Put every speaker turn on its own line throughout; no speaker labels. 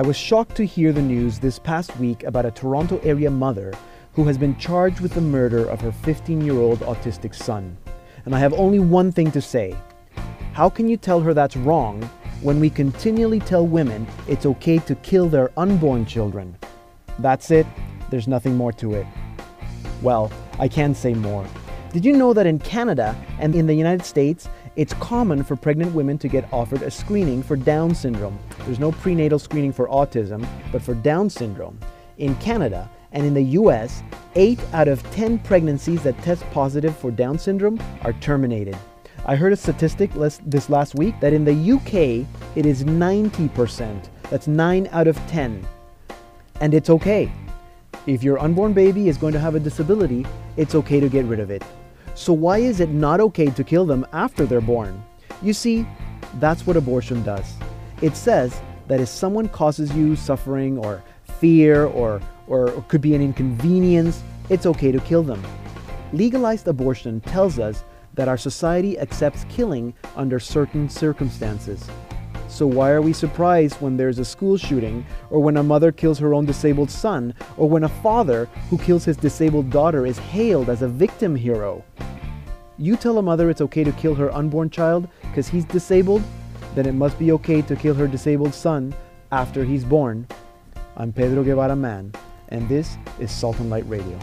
I was shocked to hear the news this past week about a Toronto area mother who has been charged with the murder of her 15 year old autistic son. And I have only one thing to say. How can you tell her that's wrong when we continually tell women it's okay to kill their unborn children? That's it, there's nothing more to it. Well, I can say more. Did you know that in Canada and in the United States, it's common for pregnant women to get offered a screening for Down syndrome? There's no prenatal screening for autism, but for Down syndrome. In Canada and in the US, 8 out of 10 pregnancies that test positive for Down syndrome are terminated. I heard a statistic this last week that in the UK, it is 90%. That's 9 out of 10. And it's okay. If your unborn baby is going to have a disability, it's okay to get rid of it. So, why is it not okay to kill them after they're born? You see, that's what abortion does. It says that if someone causes you suffering or fear or, or, could be an inconvenience, it's okay to kill them. Legalized abortion tells us that our society accepts killing under certain circumstances. So, why are we surprised when there's a school shooting, or when a mother kills her own disabled son, or when a father who kills his disabled daughter is hailed as a victim hero? You tell a mother it's okay to kill her unborn child because he's disabled, then it must be okay to kill her disabled son after he's born. I'm Pedro Guevara-Mann, and this is Salt and Light Radio.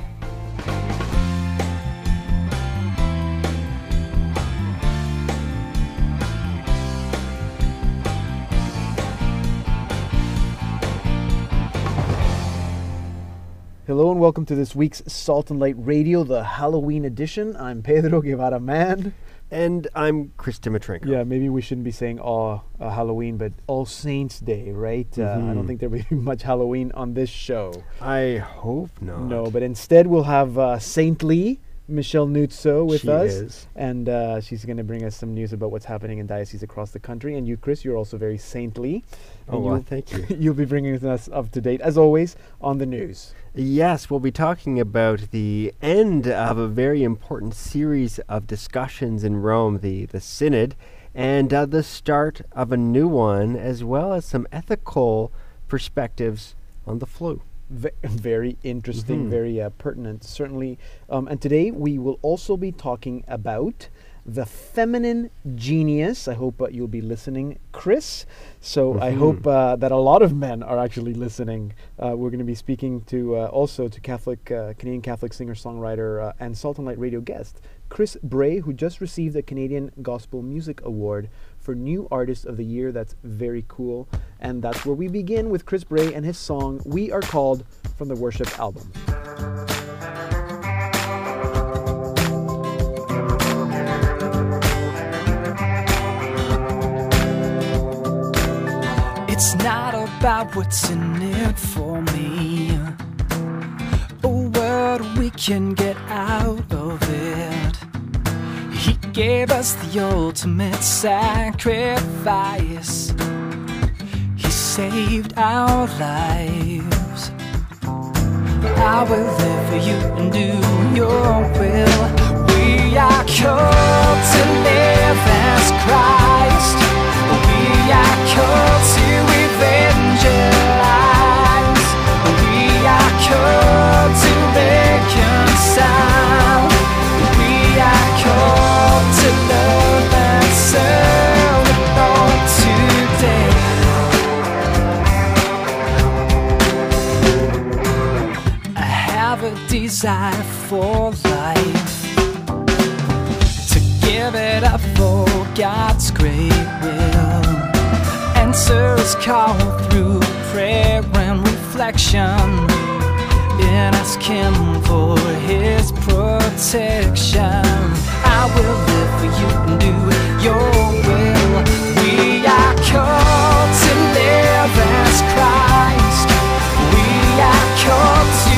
Hello and welcome to this week's Salt and Light Radio, the Halloween edition. I'm Pedro Guevara-Mann.
And I'm Chris Dimitrenko.
Yeah, maybe we shouldn't be saying all uh, Halloween, but All Saints Day, right? Mm-hmm. Uh, I don't mm-hmm. think there will be much Halloween on this show.
I hope not.
No, but instead we'll have uh, Saintly Michelle Nuzzo with
she
us.
Is.
And uh, she's going to bring us some news about what's happening in dioceses across the country. And you, Chris, you're also very saintly.
Oh, well, thank you.
you'll be bringing us up to date, as always, on the news.
Yes, we'll be talking about the end of a very important series of discussions in Rome, the, the Synod, and uh, the start of a new one, as well as some ethical perspectives on the flu
very interesting, mm-hmm. very uh, pertinent, certainly. Um, and today we will also be talking about the feminine genius. I hope uh, you'll be listening, Chris. So mm-hmm. I hope uh, that a lot of men are actually listening. Uh, we're going to be speaking to uh, also to Catholic uh, Canadian Catholic singer songwriter and Salt and Light radio guest Chris Bray, who just received the Canadian Gospel Music Award for New Artist of the Year. That's very cool. And that's where we begin with Chris Bray and his song We Are Called from the Worship album.
It's not about what's in it for me, or what we can get out of it. Gave us the ultimate sacrifice. He saved our lives. I will live for you and do your will. We are called to live as Christ. We are called to evangelize. We are called desire for life to give it up for God's great will. Answer is call through prayer and reflection in asking for His protection. I will live for you and do your will. We are called to live as Christ. We are called to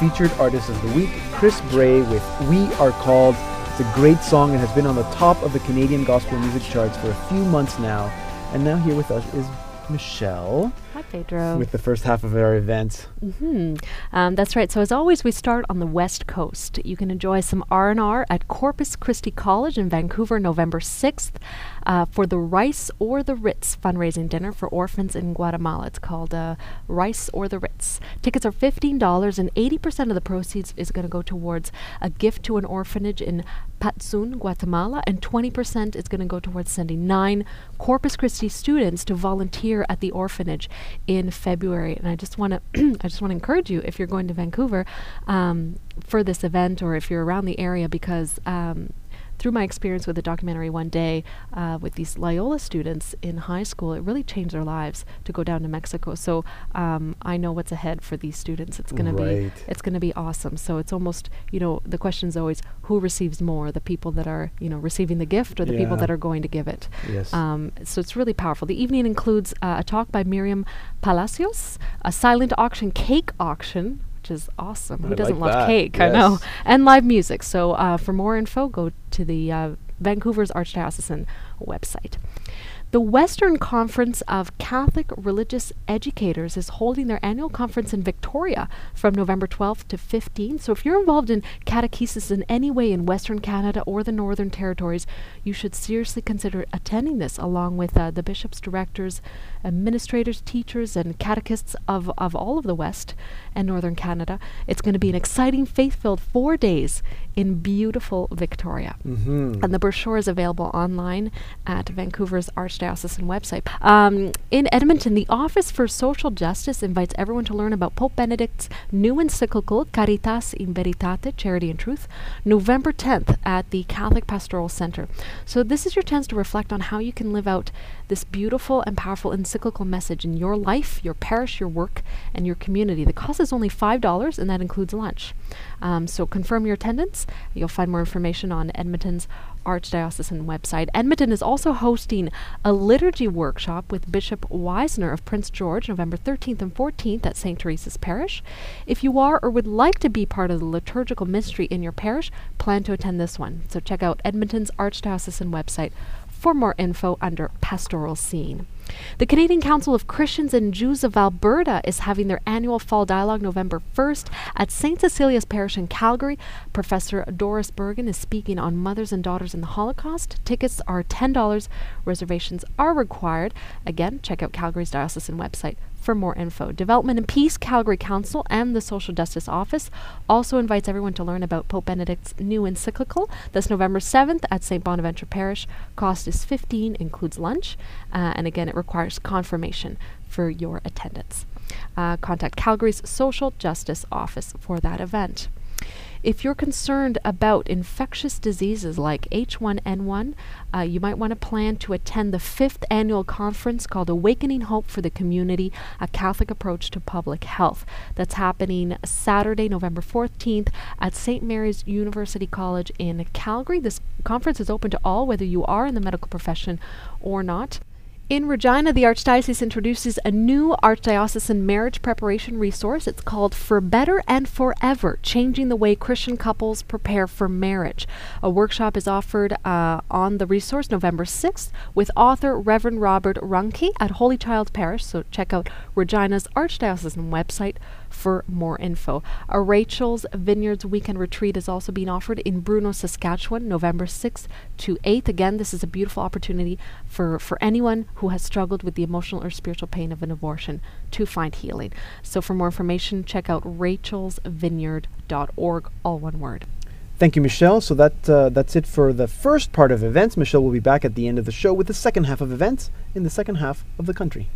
featured artist of the week, Chris Bray with We Are Called. It's a great song and has been on the top of the Canadian gospel music charts for a few months now. And now here with us is Michelle
Hi, Pedro.
with the first half of our event.
hmm Um, that's right. So as always, we start on the West Coast. You can enjoy some R and R at Corpus Christi College in Vancouver, November sixth, uh, for the Rice or the Ritz fundraising dinner for orphans in Guatemala. It's called uh, Rice or the Ritz. Tickets are fifteen dollars, and eighty percent of the proceeds is going to go towards a gift to an orphanage in Patzun, Guatemala, and 20% is going to go towards sending nine Corpus Christi students to volunteer at the orphanage in February. And I just want to, I just want to encourage you if you're going to Vancouver um, for this event, or if you're around the area, because um, through my experience with the documentary one day uh, with these Loyola students in high school, it really changed their lives to go down to Mexico. So um, I know what's ahead for these students. It's going to be it's going to be awesome. So it's almost you know the question is always who receives more, the people that are you know receiving the gift or the people that are going to give it.
Yes.
Um, so it's really powerful. The evening includes uh, a talk by Miriam Palacios, a silent auction cake auction, which is awesome.
I
Who doesn't
like
love
that.
cake? I know. And live music. So uh, for more info, go to the uh, Vancouver's Archdiocesan website. The Western Conference of Catholic Religious Educators is holding their annual conference in Victoria from November 12th to 15th. So if you're involved in catechesis in any way in Western Canada or the Northern Territories, you should seriously consider attending this along with uh, the bishops, directors, administrators, teachers, and catechists of, of all of the West and Northern Canada. It's going to be an exciting, faith filled four days in beautiful Victoria.
mm-hmm.
And the brochure is available online at Vancouver's Archdiocesan website. Um, in Edmonton, the Office for Social Justice invites everyone to learn about Pope Benedict's new encyclical, Caritas in Veritate, Charity and Truth, November 10th at the Catholic Pastoral Center. So, this is your chance to reflect on how you can live out this beautiful and powerful encyclical message in your life, your parish, your work, and your community. The cost is only $5, and that includes lunch. Um, so, confirm your attendance. You'll find more information on Edmonton's Archdiocesan website. Edmonton is also hosting a liturgy workshop with Bishop Wiesner of Prince George, November 13th and 14th at St. Teresa's Parish. If you are or would like to be part of the liturgical ministry in your parish, plan to attend this one. So check out Edmonton's Archdiocesan website for more info under Pastoral Scene. The Canadian Council of Christians and Jews of Alberta is having their annual Fall Dialogue November 1st at St. Cecilia's Parish in Calgary. Professor Doris Bergen is speaking on mothers and daughters in the Holocaust. Tickets are $10. Reservations are required. Again, check out Calgary's diocesan website for more info. Development and Peace Calgary Council and the Social Justice Office also invites everyone to learn about Pope Benedict's new encyclical. That's November 7th at St. Bonaventure Parish. Cost is 15, includes lunch, uh, and again, it requires confirmation for your attendance. Uh, contact Calgary's Social Justice Office for that event. If you're concerned about infectious diseases like H1N1, uh, you might want to plan to attend the fifth annual conference called Awakening Hope for the Community A Catholic Approach to Public Health. That's happening Saturday, November 14th at St. Mary's University College in Calgary. This conference is open to all, whether you are in the medical profession or not. In Regina, the Archdiocese introduces a new Archdiocesan marriage preparation resource. It's called For Better and Forever Changing the Way Christian Couples Prepare for Marriage. A workshop is offered uh, on the resource November 6th with author Reverend Robert Runke at Holy Child Parish. So check out Regina's Archdiocesan website for more info. A Rachel's Vineyards Weekend Retreat is also being offered in Bruno, Saskatchewan, November 6th to 8th. Again, this is a beautiful opportunity for, for anyone who has struggled with the emotional or spiritual pain of an abortion to find healing. So for more information, check out rachelsvineyard.org, all one word.
Thank you, Michelle. So that uh, that's it for the first part of events. Michelle will be back at the end of the show with the second half of events in the second half of the country.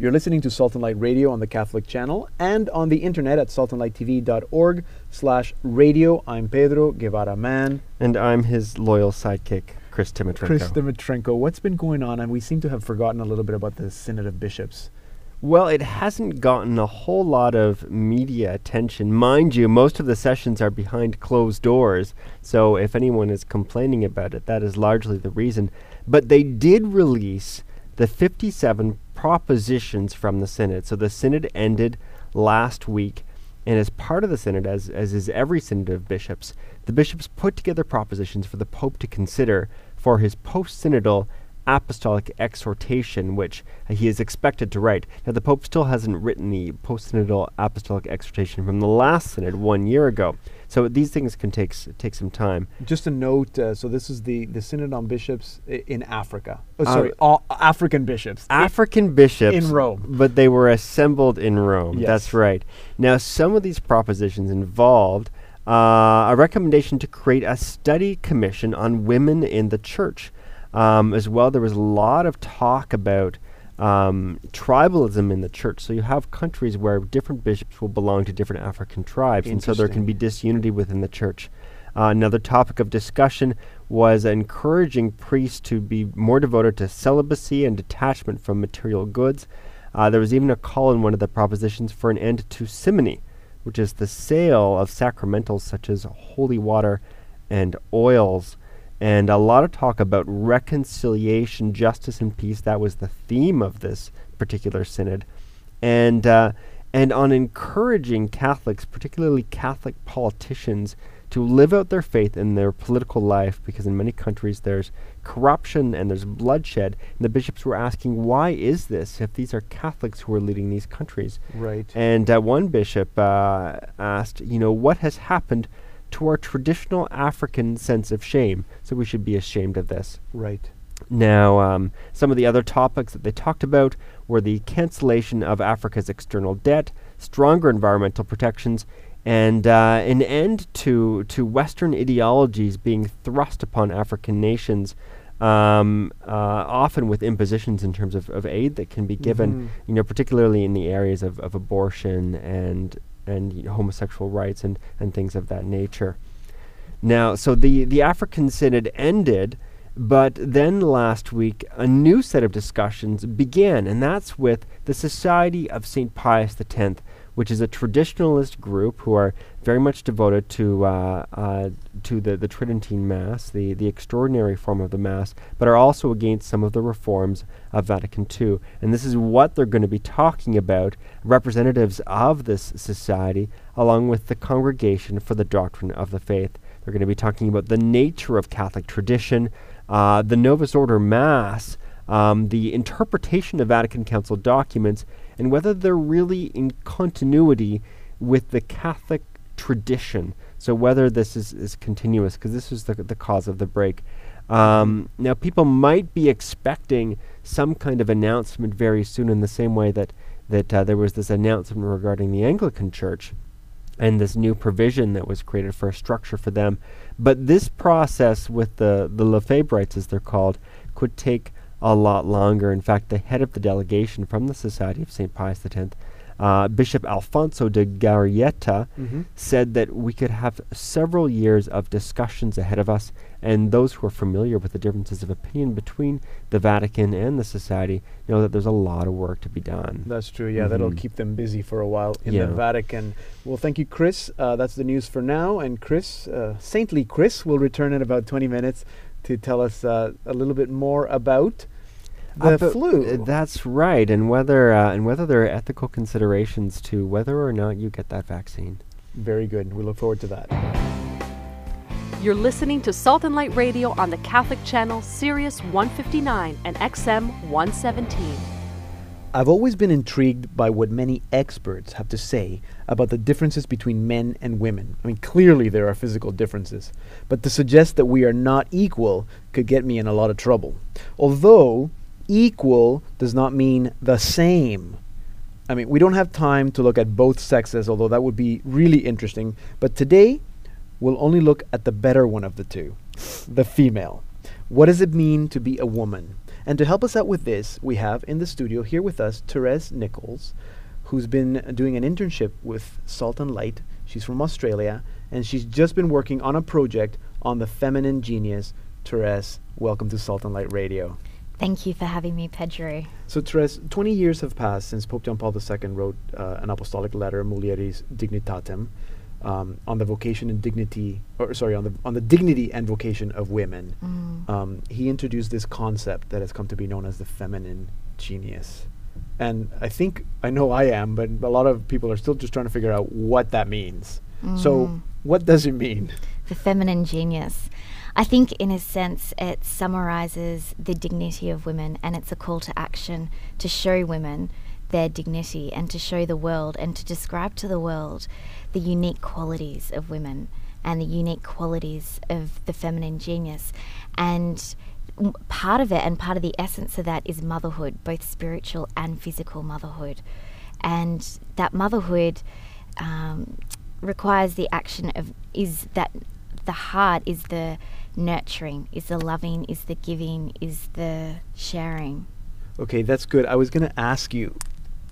You're listening to Salt and Light Radio on the Catholic Channel and on the internet at saltandlighttv.org slash radio. I'm Pedro Guevara-Mann.
And I'm his loyal sidekick, Chris Dimitrenko.
Chris Dimitrenko. what's been going on? And we seem to have forgotten a little bit about the Synod of Bishops.
Well, it hasn't gotten a whole lot of media attention. Mind you, most of the sessions are behind closed doors, so if anyone is complaining about it, that is largely the reason. But they did release the 57 propositions from the Synod. So the Synod ended last week, And as part of the synod, as, as is every synod of bishops, the bishops put together propositions for the Pope to consider for his post synodal apostolic exhortation, which uh, he is expected to write. Now, the Pope still hasn't written the post synodal apostolic exhortation from the last synod one year ago. So these things can take take some time.
Just a note. Uh, so this is the the synod on bishops i- in Africa. Oh,
Uh,
sorry, all African bishops.
African bishops
in Rome.
but they were assembled in Rome.
Yes.
That's right. Now, some of these propositions involved uh, a recommendation to create a study commission on women in the church. Um, as well, there was a lot of talk about um, tribalism in the church. So you have countries where different bishops will belong to different African tribes, and so there can be disunity within the church. Uh, another topic of discussion was encouraging priests to be more devoted to celibacy and detachment from material goods. Uh, there was even a call in one of the propositions for an end to simony, which is the sale of sacramentals such as holy water and oils. And a lot of talk about reconciliation, justice, and peace. That was the theme of this particular synod. And, uh, and on encouraging Catholics, particularly Catholic politicians, to live out their faith in their political life because in many countries there's corruption and there's bloodshed. And the bishops were asking, why is this if these are Catholics who are leading these countries?
Right.
And uh, one bishop uh, asked, you know, what has happened to our traditional African sense of shame? So we should be ashamed of this.
Right.
Now, um, some of the other topics that they talked about were the cancellation of Africa's external debt, stronger environmental protections, and uh, an end to to Western ideologies being thrust upon African nations, um, uh, often with impositions in terms of, of aid that can be given.
Mhm.
You know, particularly in the areas of, of abortion and and homosexual rights and, and things of that nature. Now, so the, the African Synod ended, but then last week a new set of discussions began, and that's with the Society of St. Pius X, which is a traditionalist group who are very much devoted to uh, uh, to the, the Tridentine Mass, the, the extraordinary form of the Mass, but are also against some of the reforms of Vatican II. And this is what they're going to be talking about, representatives of this society, along with the Congregation for the Doctrine of the Faith. They're going to be talking about the nature of Catholic tradition, uh, the Novus Ordo Mass, um, the interpretation of Vatican Council documents, and whether they're really in continuity with the Catholic tradition. So whether this is, is continuous, because this is the, the cause of the break. Um, now, people might be expecting some kind of announcement very soon, in the same way that that uh, there was this announcement regarding the Anglican Church and this new provision that was created for a structure for them. But this process with the the Lefebvrites, as they're called, could take a lot longer. In fact, the head of the delegation from the Society of St. Pius X, uh, Bishop Alfonso de Galarreta,
Mhm.
said that we could have several years of discussions ahead of us, and those who are familiar with the differences of opinion between the Vatican and the Society know that there's a lot of work to be done.
That's true. Yeah, that'll
Mhm.
keep them busy for a while in
Yeah.
the Vatican. Well, thank you, Chris. Uh, that's the news for now. And Chris, uh, saintly Chris, will return in about 20 minutes to tell us uh, a little bit more about the
About-
flu.
uh, that's right, and whether uh, and whether there are ethical considerations to whether or not you get that vaccine.
Very good. We look forward to that.
You're listening to Salt and Light Radio on the Catholic Channel, Sirius 159 and XM 117.
I've always been intrigued by what many experts have to say about the differences between men and women. I mean, clearly there are physical differences, but to suggest that we are not equal could get me in a lot of trouble. Although, equal does not mean the same. I mean, we don't have time to look at both sexes, although that would be really interesting. But today, we'll only look at the better one of the two the female. What does it mean to be a woman? And to help us out with this, we have in the studio here with us Therese Nichols, who's been doing an internship with Salt and Light. She's from Australia, and she's just been working on a project on the feminine genius. Therese, welcome to Salt and Light Radio.
Thank you for having me, Pedro.
So, Therese, 20 years have passed since Pope John Paul II wrote uh, an apostolic letter, Mulieris Dignitatem, um, on the vocation and dignity, or sorry, on the on the dignity and vocation of women.
Mm.
Um, he introduced this concept that has come to be known as the feminine genius. and I think I know I am, but a lot of people are still just trying to figure out what that means. So, what does it mean?
The feminine genius. I think, in a sense, it summarizes the dignity of women and it's a call to action to show women their dignity and to show the world and to describe to the world the unique qualities of women and the unique qualities of the feminine genius. And part of it and part of the essence of that is motherhood, both spiritual and physical motherhood. And that motherhood um, requires the action of is that the heart is the nurturing, is the loving, is the giving, is the sharing.
Okay, that's good. I was going to ask you,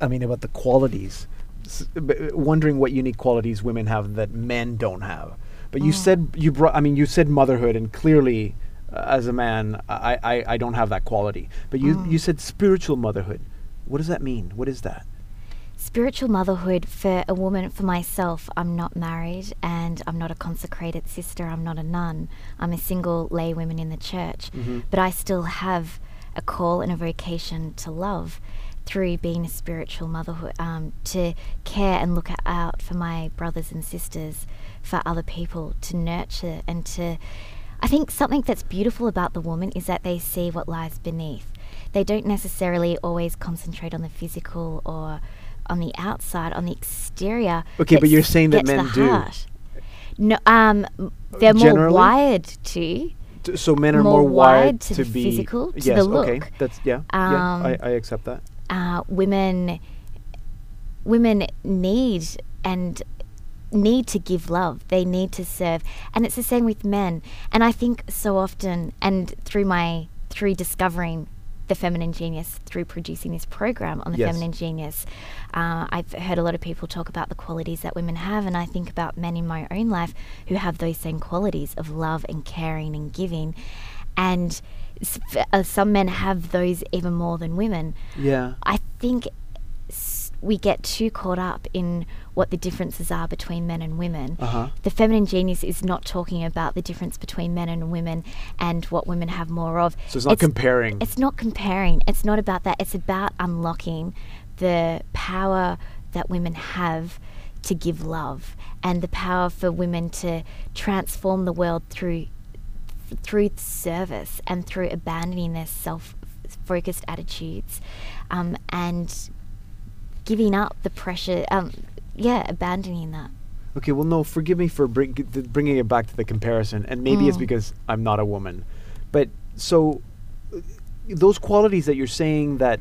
I mean, about the qualities, s- b- wondering what unique qualities women have that men don't have. But you said you brought. I mean, you said motherhood, and clearly, uh, as a man, I, I I don't have that quality. But you you said spiritual motherhood. What does that mean? What is that?
Spiritual motherhood for a woman, for myself, I'm not married and I'm not a consecrated sister, I'm not a nun. I'm a single lay woman in the church. But I still have a call and a vocation to love through being a spiritual motherhood, um, to care and look out for my brothers and sisters, for other people, to nurture and to. I think something that's beautiful about the woman is that they see what lies beneath. They don't necessarily always concentrate on the physical or on the outside, on the exterior.
Okay, but you're saying that men do.
heart. No, um, they're more wired to.
T- So men are
More
more, wired
to
to, be
physical, to the
yes, okay, that's yeah, yeah.
Um,
I, I accept that.
uh, women women need and need to give love they need to serve and it's the same with men and i think so often and through my through discovering the feminine genius through producing this program on the
Yes.
feminine genius uh, i've heard a lot of people talk about the qualities that women have and i think about men in my own life who have those same qualities of love and caring and giving and uh, some men have those even more than women
Yeah.
I think we get too caught up in what the differences are between men and women.
Uh-huh.
The feminine genius is not talking about the difference between men and women and what women have more of.
So it's not comparing.
It's not comparing. It's not about that. It's about unlocking the power that women have to give love and the power for women to transform the world through through service and through abandoning their self-focused attitudes um, and giving up the pressure um, yeah abandoning that
Okay, well, no, forgive me for bring, bringing it back to the comparison, and maybe it's because I'm not a woman. But so, those qualities that you're saying that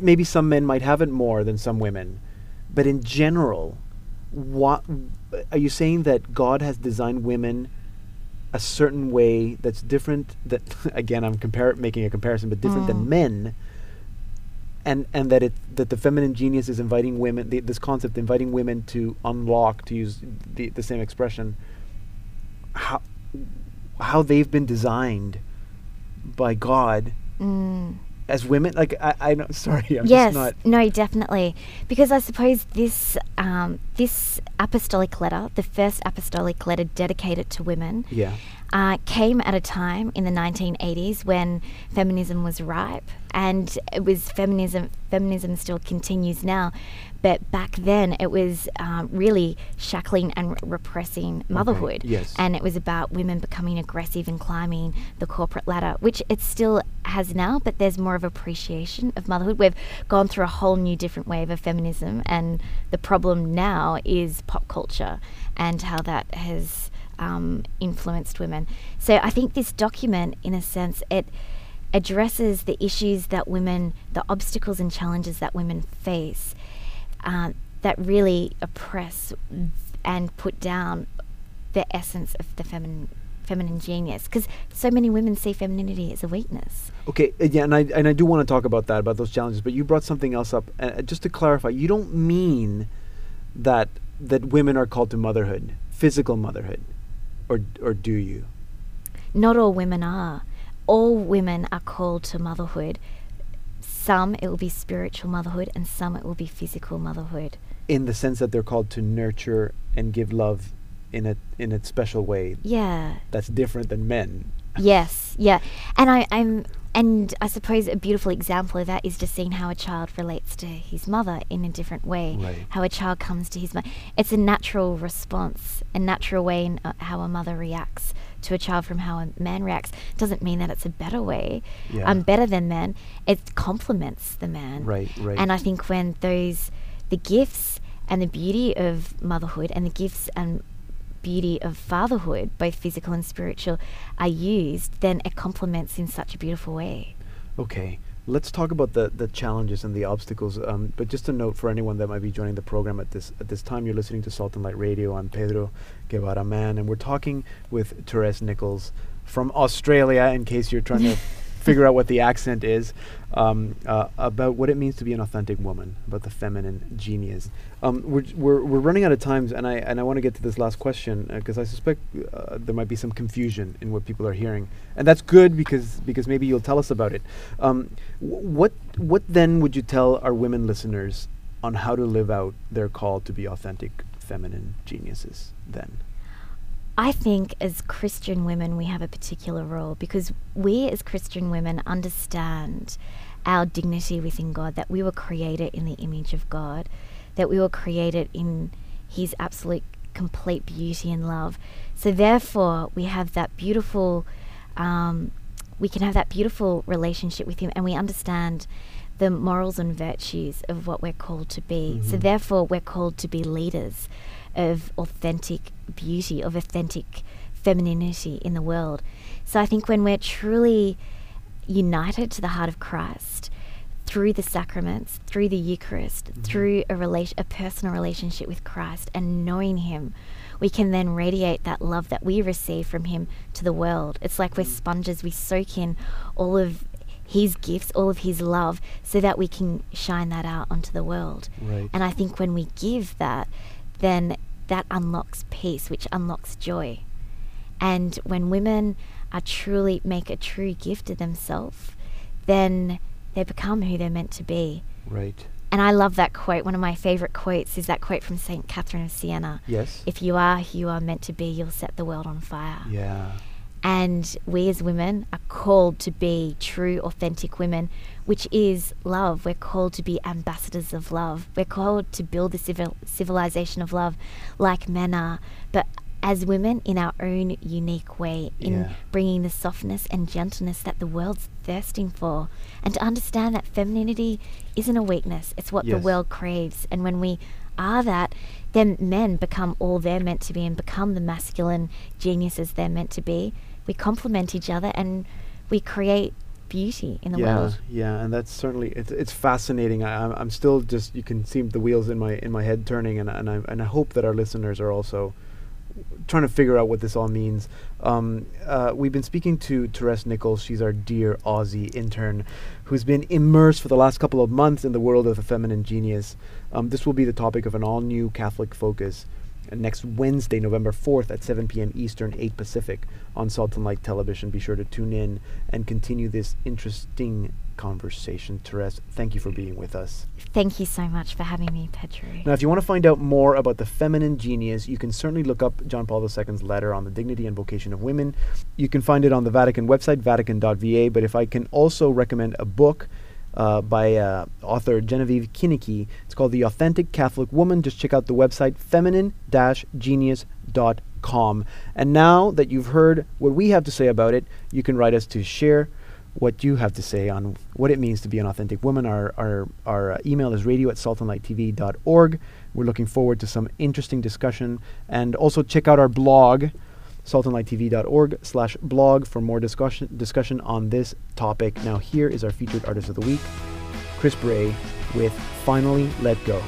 maybe some men might have it more than some women, but in general, what are you saying that God has designed women a certain way that's different? That again, I'm compar- making a comparison, but different than men and and that it that the feminine genius is inviting women the, this concept inviting women to unlock to use the, the same expression how how they've been designed by God
mm.
As women like I I know sorry I'm
yes.
just not
no definitely. Because i suppose this um, this apostolic letter the first apostolic letter dedicated to women
yeah.
uh, came at a time in the 1980s when feminism was ripe, and it was feminism. Feminism still continues now, but back then it was um, really shackling and re- repressing motherhood.
yes.
and it was about women becoming aggressive and climbing the corporate ladder, which it still has now. But there's more of appreciation of motherhood. We've gone through a whole new different wave of feminism, and the problem now is pop culture and how that has um, influenced women. So I think this document, in a sense, it addresses the issues that women, the obstacles and challenges that women face, uh, that really oppress and put down the essence of the feminine feminine genius. Because so many women see femininity as a weakness.
Okay uh, yeah and I and I do want to talk about that about those challenges but you brought something else up uh, just to clarify you don't mean that that women are called to motherhood physical motherhood or or do you?
Not all women are. All women are called to motherhood some it will be spiritual motherhood and some it will be physical motherhood
in the sense that they're called to nurture and give love in a in a special way
yeah
that's different than men
yes yeah and I, i'm and I suppose a beautiful example of that is just seeing how a child relates to his mother in a different way.
Right.
How a child comes to his mother. It's a natural response, a natural way in uh, how a mother reacts to a child from how a man reacts. Doesn't mean that it's a better way,
Yeah.
um, better than men. It complements the man.
Right, right.
And I think when those, the gifts and the beauty of motherhood and the gifts and beauty of fatherhood, both physical and spiritual, are used, then it complements in such a beautiful way.
Okay, let's talk about the, the challenges and the obstacles. Um, but just a note for anyone that might be joining the program at this at this time, you're listening to Salt and Light Radio. I'm Pedro Guevara-Mann, and we're talking with Therese Nichols from Australia. In case you're trying to figure out what the accent is, um, uh, about what it means to be an authentic woman, about the feminine genius. Um, we're, we're, we're running out of time, and I and I want to get to this last question because I suspect uh, there might be some confusion in what people are hearing, and that's good because because maybe you'll tell us about it. Um, what what then would you tell our women listeners on how to live out their call to be authentic feminine geniuses? Then,
I think as Christian women, we have a particular role because we as Christian women understand our dignity within God, that we were created in the image of God, that we were created in His absolute complete beauty and love. So, therefore, we have that beautiful, um, we can have that beautiful relationship with Him and we understand the morals and virtues of what we're called to be. So,
Mhm.
therefore, we're called to be leaders of authentic beauty, of authentic femininity in the world. So I think when we're truly united to the heart of Christ through the sacraments, through the Eucharist, mm-hmm. through a relation, a personal relationship with Christ and knowing him, we can then radiate that love that we receive from him to the world. It's like we're mm-hmm. sponges, we soak in all of his gifts, all of his love, so that we can shine that out onto the world.
right?
And I think when we give that, then that unlocks peace, which unlocks joy. And when women are truly make a true gift of themselves, then they become who they're meant to be.
right.
And I love that quote. One of my favorite quotes is that quote from St. Catherine of Siena.
Yes.
If you are who you are meant to be, you'll set the world on fire.
yeah.
And we as women are called to be true, authentic women, which is love. We're called to be ambassadors of love. We're called to build the civil- civilization of love like men are, but as women in our own unique way, in
Yeah.
bringing the softness and gentleness that the world's thirsting for. And to understand that femininity isn't a weakness, it's what the world craves. And when we are that, then men become all they're meant to be and become the masculine geniuses they're meant to be. We complement each other and we create beauty in the
yeah,
world.
Yeah, yeah, and that's certainly it's it's fascinating. I, I'm I'm still just you can see the wheels in my in my head turning, and and I and I hope that our listeners are also trying to figure out what this all means. Um, uh, we've been speaking to Therese Nichols. She's our dear Aussie intern, who's been immersed for the last couple of months in the world of the feminine genius. Um, this will be the topic of an all-new Catholic focus next Wednesday, November 4th at 7 p.m. Eastern, 8 Pacific on Salt and Light Television. Be sure to tune in and continue this interesting conversation. Therese, thank you for being with us.
Thank you so much for having me, Pedro.
Now, if you want to find out more about the feminine genius, you can certainly look up John Paul II's letter on the dignity and vocation of women. You can find it on the Vatican website, vatican.va. But if I can also recommend a book uh, by uh, author Genevieve Kineke, it's called The Authentic Catholic Woman. Just check out the website, feminine-genius.com. And now that you've heard what we have to say about it, you can write us to share what you have to say on what it means to be an authentic woman. Our, our, our uh, email is radio at saltandlighttv.org. We're looking forward to some interesting discussion. And also check out our blog, saltandlighttv.org slash blog for more discussion, discussion on this topic. Now here is our featured artist of the week, Chris Bray with Finally Let Go.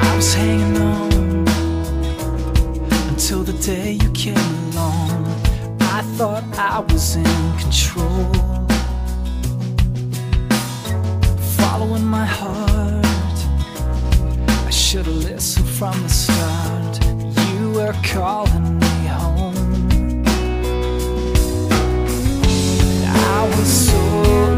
I was hanging on until the day you came along. I thought I was in control, should have listened from the start. You were calling me home. I was so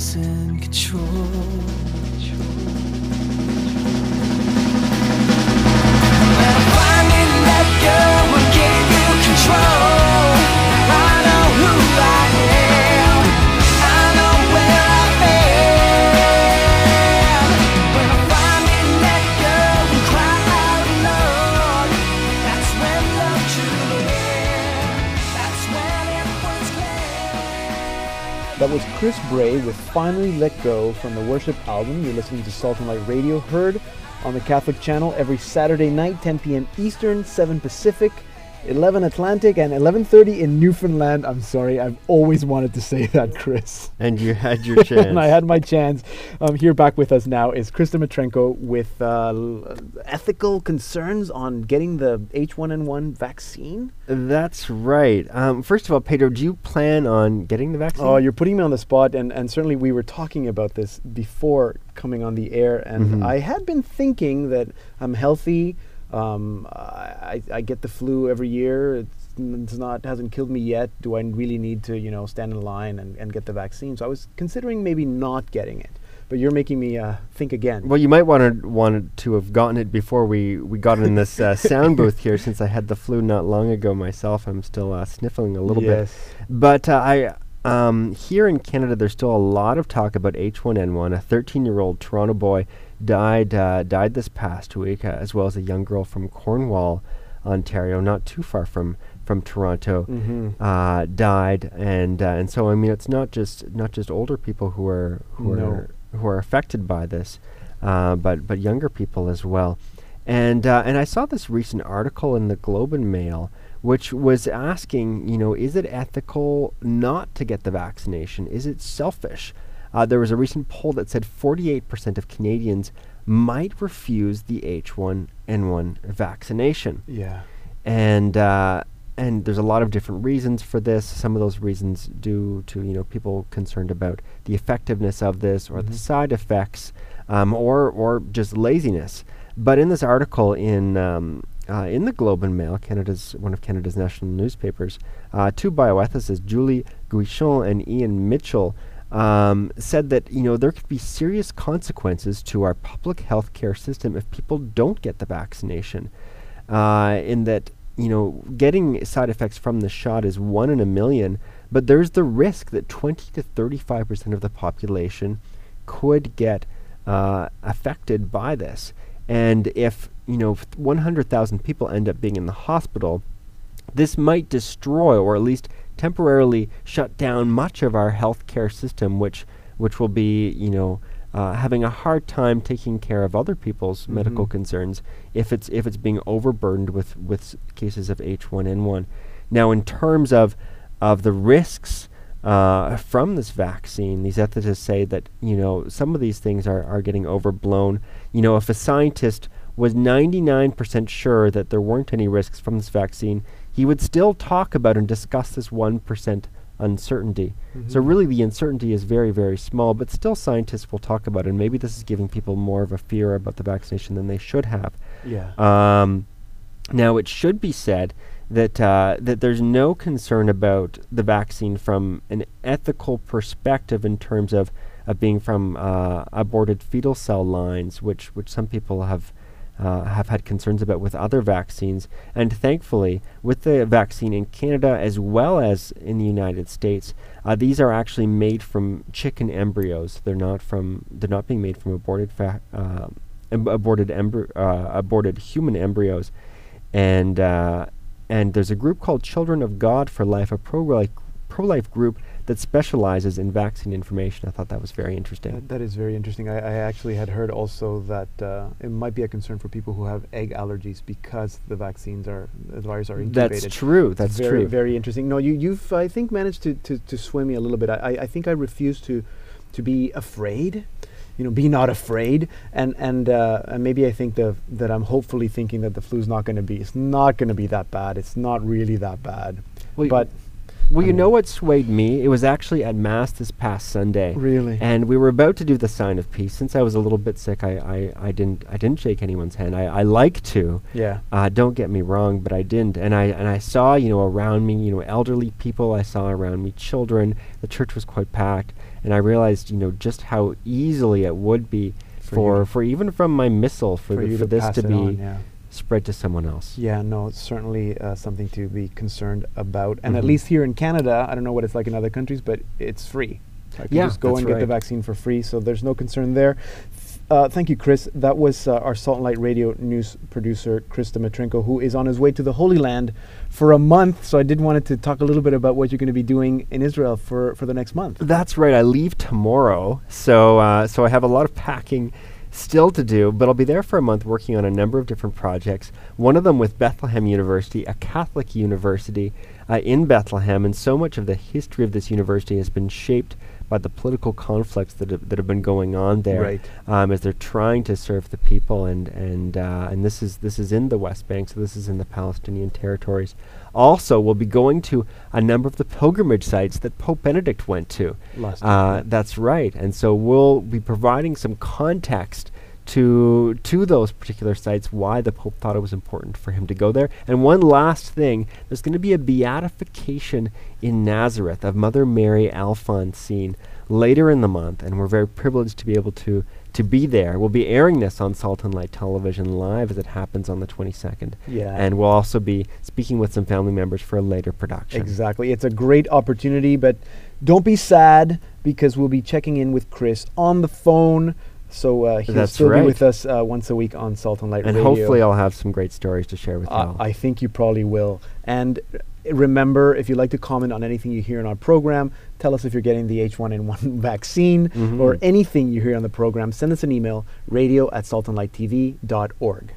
in control.
Chris Bray with Finally Let Go from the Worship album. You're listening to Salt and Light Radio, heard on the Catholic channel every Saturday night, 10 p.m. Eastern, 7 Pacific, 11 Atlantic, and 11:30 in Newfoundland. I'm sorry, I've always wanted to say that, Chris.
And you had your chance.
and I had my chance. Um, here back with us now is Chris Dimitrenko with uh, ethical concerns on getting the H1N1 vaccine.
That's right. Um, first of all, Pedro, do you plan on getting the vaccine?
Oh, you're putting me on the spot, and, and certainly we were talking about this before coming on the air, and
Mhm.
I had been thinking that I'm healthy. Um, I, I get the flu every year. It's, it's not hasn't killed me yet. Do I really need to you know stand in line and, and get the vaccine? So I was considering maybe not getting it. But you're making me uh, think again.
Well, you might want to wanted to have gotten it before we, we got in this uh, sound booth here, since I had the flu not long ago myself. I'm still uh, sniffling a little bit.
yes.
But uh, I um, here in Canada, there's still a lot of talk about H1N1. A 13-year-old Toronto boy died uh, died this past week, uh, as well as a young girl from Cornwall, Ontario, not too far from from Toronto,
Mhm.
uh, died. And uh, and so I mean, it's not just not just older people who are who
No.
are who are affected by this, uh, but but younger people as well. And uh, and I saw this recent article in the Globe and Mail, which was asking, you know, is it ethical not to get the vaccination? Is it selfish? Uh, there was a recent poll that said 48% of Canadians might refuse the H1N1 vaccination
Yeah.
and uh, and there's a lot of different reasons for this. Some of those reasons due to you know people concerned about the effectiveness of this or the
Mhm.
side effects, um, or or just laziness. But in this article in um, uh, in the Globe and Mail, Canada's one of Canada's national newspapers, uh, two bioethicists, Julie Guichon and Ian Mitchell, um, said that you know there could be serious consequences to our public health care system if people don't get the vaccination. Uh, in that you know getting side effects from the shot is one in a million, but there's the risk that 20 to 35 percent of the population could get uh, affected by this. And if you know 100,000 people end up being in the hospital, this might destroy or at least temporarily shut down much of our healthcare system, which which will be you know uh, having a hard time taking care of other people's medical
Mhm.
concerns if it's if it's being overburdened with with s- cases of H1N1. Now, in terms of of the risks uh, from this vaccine, these ethicists say that you know some of these things are are getting overblown. You know, if a scientist was 99% sure that there weren't any risks from this vaccine, he would still talk about and discuss this 1% uncertainty. So
Mhm.
really the uncertainty is very, very small, but still scientists will talk about it. And maybe this is giving people more of a fear about the vaccination than they should have.
Yeah.
Um, now, it should be said that uh, that there's no concern about the vaccine from an ethical perspective in terms of, of being from uh, aborted fetal cell lines, which which some people have. Uh, have had concerns about with other vaccines, and thankfully, with the vaccine in Canada as well as in the United States, uh, these are actually made from chicken embryos. They're not from. They're not being made from aborted fa- uh, aborted embry- uh, aborted human embryos, and uh, and there's a group called Children of God for Life, a pro-life pro-life group that specializes in vaccine information. I thought that was very interesting.
That, that is very interesting. I, I actually had heard also that uh, it might be a concern for people who have egg allergies because the vaccines are the virus are incubated.
That's true. That's
very,
true.
Very interesting. No, you, you've I think managed to, to, to sway me a little bit. I, I think I refuse to to be afraid. You know, be not afraid, and and, uh, and maybe I think the, that I'm hopefully thinking that the flu's not going to be. It's not going to be that bad. It's not really that bad.
Well,
but
well, you know what swayed me? It was actually at Mass this past Sunday.
really,
And we were about to do the sign of peace. Since I was a little bit sick, I, I, I didn't I didn't shake anyone's hand. I, I like to.
yeah,
Uh, don't get me wrong, but I didn't. And I and I saw, you know, around me, you know, elderly people. I saw around me children. The church was quite packed, and I realized, you know, just how easily it would be
For
for for, even from my missile for,
for
the, for this
pass
to be
on, yeah.
Spread to someone else.
Yeah, no, it's certainly uh, something to be concerned about. And at
Mhm.
least here in Canada, I don't know what it's like in other countries, but it's free. Like
Yeah,
you just go and get the vaccine for free, so there's no concern there. Uh, thank you, Chris. That was uh, our Salt and Light Radio news producer, Chris Dimitrenko, who is on his way to the Holy Land for a month. So I did wanted to talk a little bit about what you're going to be doing in Israel for, for the next month.
That's right. I leave tomorrow, so uh, so I have a lot of packing still to do, but I'll be there for a month working on a number of different projects. One of them with Bethlehem University, a Catholic university uh, in Bethlehem, and so much of the history of this university has been shaped by the political conflicts that have, that have been going on there
Right.
um, as they're trying to serve the people, and and uh, and this is this is in the West Bank, so this is in the Palestinian territories. Also, we'll be going to a number of the pilgrimage sites that Pope Benedict went to.
Last
Uh, that's right, and so we'll be providing some context to to those particular sites, why the Pope thought it was important for him to go there. And one last thing, there's going to be a beatification in Nazareth of Mother Mary Alphonsine later in the month, and we're very privileged to be able to to be there. We'll be airing this on Salt and Light Television live as it happens on the 22nd,
Yeah.
and we'll also be speaking with some family members for a later production.
Exactly. It's a great opportunity, but don't be sad because we'll be checking in with Chris on the phone. So uh, he'll
That's
still
right.
be with us uh, once a week on Salt and Light Radio.
And
Radio.
hopefully, I'll have some great stories to share with
Uh,
y'all.
I think you probably will. And uh, remember, if you'd like to comment on anything you hear in our program, tell us if you're getting the H1N1 vaccine or
Mhm.
anything you hear on the program. Send us an email, radio at saltandlighttv.org.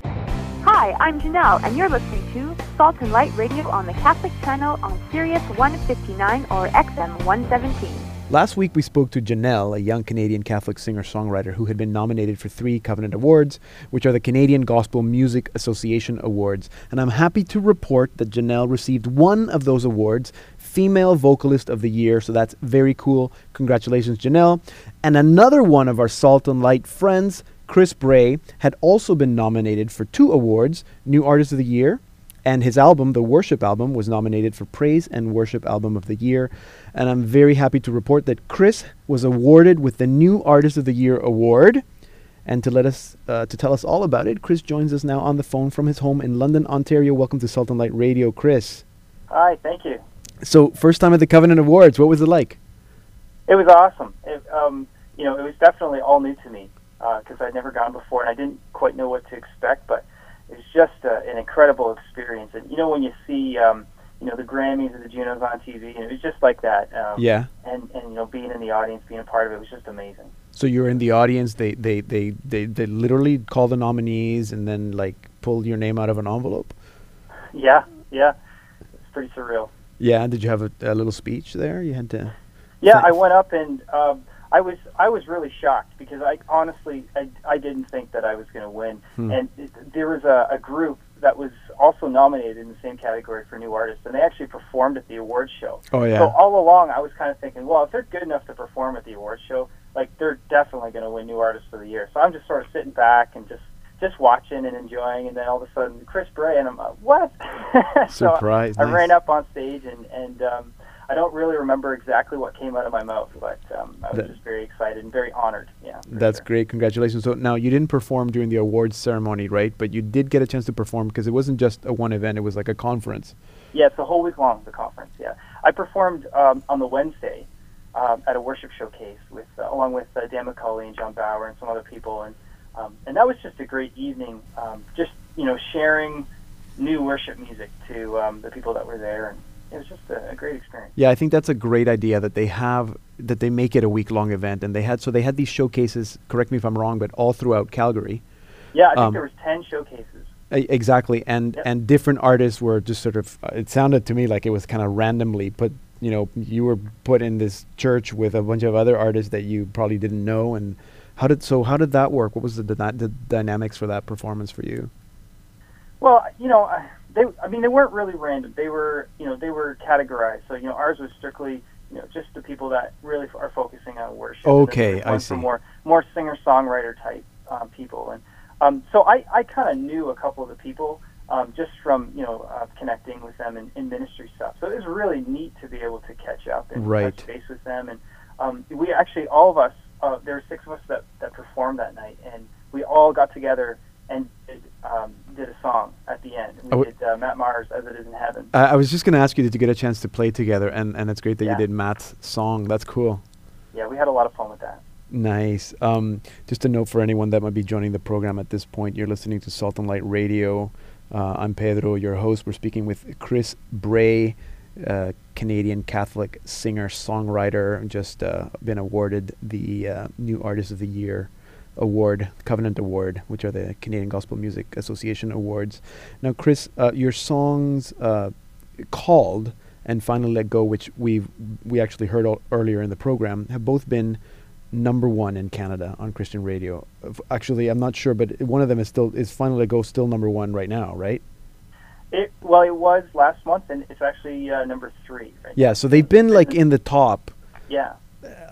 Hi, I'm Janelle, and you're listening to Salt and Light Radio on the Catholic Channel on Sirius 159 or XM 117.
Last week, we spoke to Janelle, a young Canadian Catholic singer songwriter who had been nominated for three Covenant Awards, which are the Canadian Gospel Music Association Awards. And I'm happy to report that Janelle received one of those awards, Female Vocalist of the Year. So that's very cool. Congratulations, Janelle. And another one of our Salt and Light friends, Chris Bray, had also been nominated for two awards New Artist of the Year and his album, the Worship album, was nominated for Praise and Worship Album of the Year. And I'm very happy to report that Chris was awarded with the New Artist of the Year award. And to let us uh, to tell us all about it, Chris joins us now on the phone from his home in London, Ontario. Welcome to Salt and Light Radio, Chris.
Hi, thank you.
So, first time at the Covenant Awards. What was it like?
It was awesome. It, um, you know, it was definitely all new to me because I'd never gone before and I didn't quite know what to expect. But it was just uh, an incredible experience. And you know, when you see, um, you know, the Grammys or the Junos on TV, and it was just like that. Um,
Yeah.
And and you know, being in the audience, being a part of it was just amazing.
So you're in the audience. They they they they, they literally call the nominees and then like pull your name out of an envelope.
Yeah, yeah, it's pretty surreal.
Yeah. Did you have a, a little speech there? You had to.
Yeah, I went up and um, I was I was really shocked because I honestly I, I didn't think that I was going to win.
Hmm.
And it, there was a, a group that was also nominated in the same category for new artists, and they actually performed at the awards show.
Oh yeah.
So all along, I was kind of thinking, well, if they're good enough to perform at the awards show, like they're definitely going to win new artist of the year. So I'm just sort of sitting back and just just watching and enjoying, and then all of a sudden, Chris Bray, and I'm like, what? so
Surprise,
I
nice.
ran up on stage, and and um, I don't really remember exactly what came out of my mouth, but um, I was
That-
just very excited and very honored. Yeah,
That's
sure.
great. Congratulations. So now you didn't perform during the awards ceremony, right? But you did get a chance to perform because it wasn't just a one event; it was like a conference.
Yeah, it's a whole week long, the conference. Yeah, I performed um, on the Wednesday um, at a worship showcase with, uh, along with uh, Dan Macaulay and Jon Bauer and some other people, and um, and that was just a great evening. Um, just you know, sharing new worship music to um, the people that were there, and it was just a, a great experience.
Yeah, I think that's a great idea that they have that they make it a week long event, and they had so they had these showcases. Correct me if I'm wrong, but all throughout Calgary.
Yeah, I think
Um,
there was ten showcases.
Exactly, and
Yep.
and different artists were just sort of. Uh, it sounded to me like it was kind of randomly put. You know, you were put in this church with a bunch of other artists that you probably didn't know. And how did so? How did that work? What was the, dyna- the dynamics for that performance for you?
Well, you know, I- they I mean they weren't really random. They were you know they were categorized. So you know ours was strictly you know just the people that really are focusing on worship.
Okay, I see.
More more singer songwriter type um, people, and um, so I I kind of knew a couple of the people. Um, just from you know uh, connecting with them in, in ministry stuff, so it was really neat to be able to catch up and
Right.
touch base with them. And um, we actually all of us, uh, there were six of us that, that performed that night, and we all got together and did, um, did a song at the end. We
Oh,
did uh, Matt Maher "As It Is in Heaven."
I I was just going to ask you, did you get a chance to play together? And and it's great that you did Matt's song. That's cool.
Yeah, we had a lot of fun with that.
Nice. Um, just a note for anyone that might be joining the program at this point, you're listening to Salt and Light Radio. Uh, I'm Pedro, your host. We're speaking with Chris Bray, uh, Canadian Catholic singer songwriter, just uh, been awarded the uh, New Artist of the Year award, Covenant Award, which are the Canadian Gospel Music Association awards. Now, Chris, uh, your songs uh, called and finally let go, which we we actually heard earlier in the program, have both been number one in Canada on Christian radio. Actually, I'm not sure, but one of them is still is finally let go still number one right now, right?
It well, it was last month, and it's actually uh, number three. Right
Yeah. So they've been like in the top
Yeah.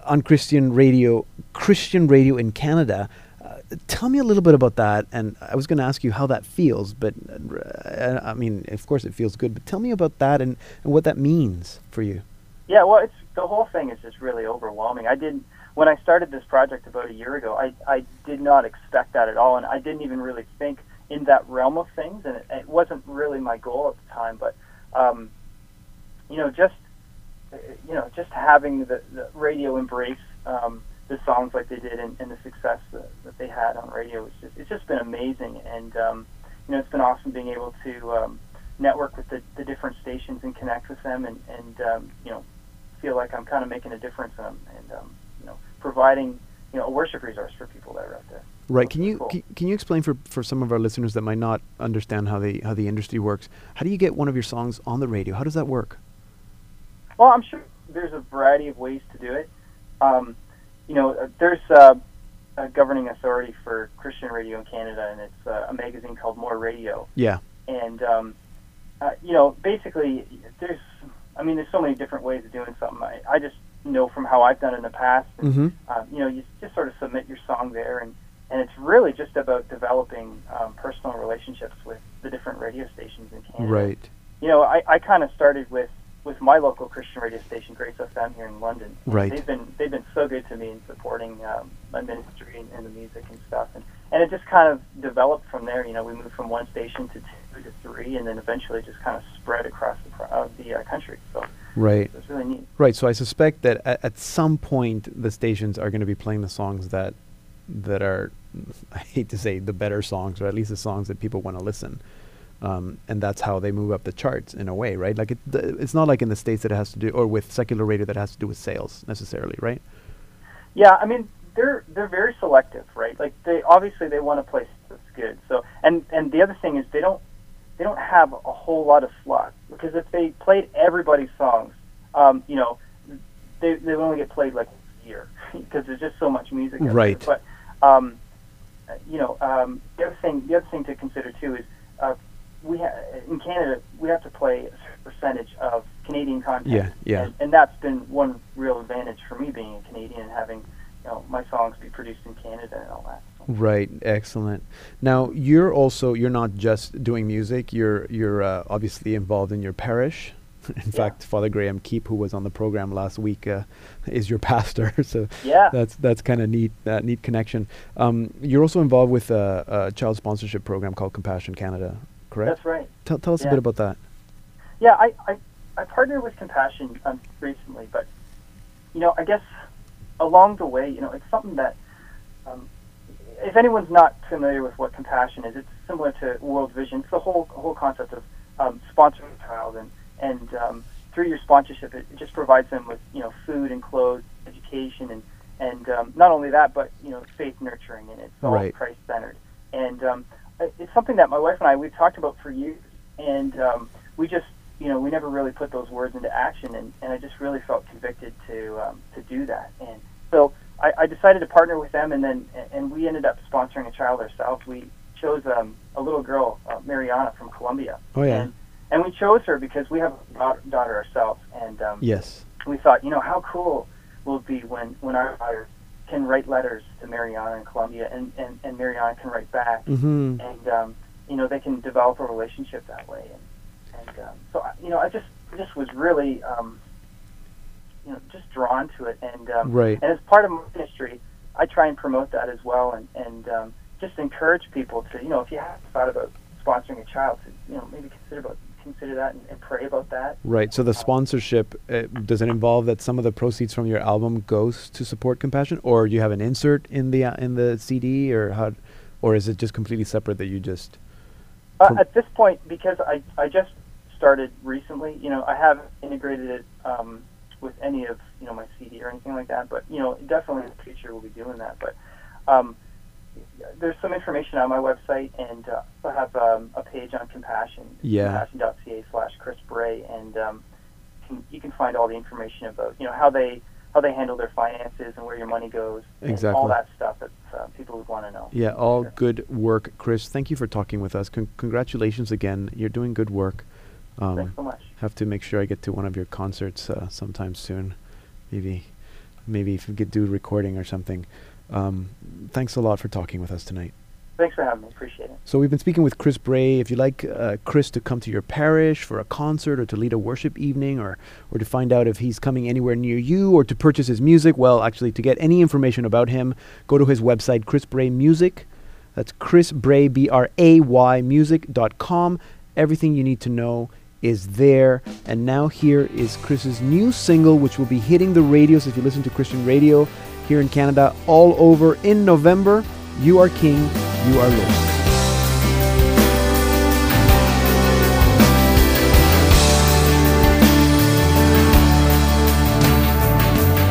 on Christian radio, Christian radio in Canada. Uh, tell me a little bit about that. And I was going to ask you how that feels, but uh, I mean, of course, it feels good. But tell me about that and, and what that means for you.
Yeah, well, it's the whole thing is just really overwhelming. I didn't when I started this project about a year ago. I I did not expect that at all, and I didn't even really think in that realm of things, and it, it wasn't really my goal at the time. But um, you know, just uh, you know, just having the, the radio embrace um, the songs like they did, and, and the success that, that they had on radio, it's just it's just been amazing, and um, you know, it's been awesome being able to um, network with the, the different stations and connect with them, and and um, you know feel like I'm kind of making a difference in them and um, you know providing you know a worship resource for people that are out there.
Right. Can you
cool.
can, can you explain for, for some of our listeners that might not understand how the how the industry works? How do you get one of your songs on the radio? How does that work?
Well, I'm sure there's a variety of ways to do it. Um, you know, uh, there's uh, a governing authority for Christian radio in Canada, and it's uh, a magazine called More Radio.
Yeah.
And um, uh, you know, basically, there's, I mean, there's so many different ways of doing something. I, I just know from how I've done it in the past. And,
Mm-hmm.
um, you know, you just sort of submit your song there, and and it's really just about developing um, personal relationships with the different radio stations in Canada.
Right.
You know, I, I kind of started with with my local Christian radio station, Grace FM, here in London.
Right.
They've been they've been so good to me in supporting um, my ministry and, and the music and stuff, and and it just kind of developed from there. You know, we moved from one station to two to three, and then eventually just kind of spread across the uh, the uh, country. So
Right.
it's really neat.
Right. So I suspect that at, at some point the stations are going to be playing the songs that that are I hate to say the better songs, or at least the songs that people want to listen. Um, and that's how they move up the charts in a way, right? Like it, th- it's not like in the states that it has to do, or with secular radio that has to do with sales necessarily, right?
Yeah, I mean they're they're very selective, right? Like they obviously they want to place stuff that's good. So and and the other thing is they don't they don't have a whole lot of slots because if they played everybody's songs, um, you know, they they only get played like a year because there's just so much music. out there.
Right.
But um, you know, um, the other thing the other thing to consider too is uh, we ha- in Canada we have to play a percentage of Canadian content.
Yeah, yeah.
And, and that's been one real advantage for me being a Canadian and having you know my songs be produced in Canada and all that.
Right, excellent. Now you're also you're not just doing music. You're you're uh, obviously involved in your parish. In fact, Father Graham Keep, who was on the program last week, uh, is your pastor. so
Yeah.
that's that's kind of neat. That neat connection. Um, you're also involved with a, a child sponsorship program called Compassion Canada, correct?
That's right.
Tell, tell us a bit about that.
Yeah, I, I, I partnered with Compassion um, recently, but you know, I guess along the way, you know, it's something that um, if anyone's not familiar with what Compassion is, it's similar to World Vision. It's the whole whole concept of um, sponsoring a child, and and um, through your sponsorship, it, it just provides them with you know food and clothes, education, and and um, not only that, but you know faith nurturing, and it's all
Right.
Christ centered. And um, it's something that my wife and I we've talked about for years, and um, we just you know we never really put those words into action, and, and I just really felt convicted to um, to do that, and so I, I decided to partner with them, and then and we ended up sponsoring a child ourselves. We chose um, a little girl, uh, Mariana from Colombia,
Oh yeah.
and and we chose her because we have a daughter, ourselves, and um,
yes.
we thought, you know, how cool will it be when when our daughter can write letters to Mariana in Colombia, and and, and Mariana can write back,
Mm-hmm.
and um, you know they can develop a relationship that way. And, and um, so you know, I just just was really um, you know just drawn to it, and um,
Right.
and as part of my ministry, I try and promote that as well, and and um, just encourage people to you know if you have thought about sponsoring a child, to you know maybe consider about consider that and, and pray about that.
Right. So the sponsorship uh, does it involve that some of the proceeds from your album goes to support Compassion, or you have an insert in the uh, in the CD, or how, or is it just completely separate that you just?
Uh, at this point, because I, I just started recently, you know, I haven't integrated it um, with any of you know my CD or anything like that. But you know, definitely in the future we'll be doing that. But um, there's some information on my website, and uh, I have um, a page on Compassion,
Yeah.
compassion.ca slash Chris Bray, and um, can, you can find all the information about you know how they how they handle their finances and where your money goes, and
Exactly.
all that stuff that uh, people would want to know.
Yeah, all
Sure.
good work, Chris. Thank you for talking with us. Con- congratulations again. You're doing good work. Um,
Thanks so much.
have to make sure I get to one of your concerts uh, sometime soon. Maybe, maybe if we could do recording or something. Um, thanks a lot for talking with us tonight.
Thanks for having me. Appreciate it.
So we've been speaking with Chris Bray. If you'd like uh, Chris to come to your parish for a concert or to lead a worship evening or, or to find out if he's coming anywhere near you or to purchase his music, well, actually, to get any information about him, go to his website, Chris Bray Music. That's Chris Bray, B-R-A-Y, music.com. Everything you need to know is there. And now here is Chris's new single, which will be hitting the radios if you listen to Christian radio here in Canada all over in November. You are King, you are Lord.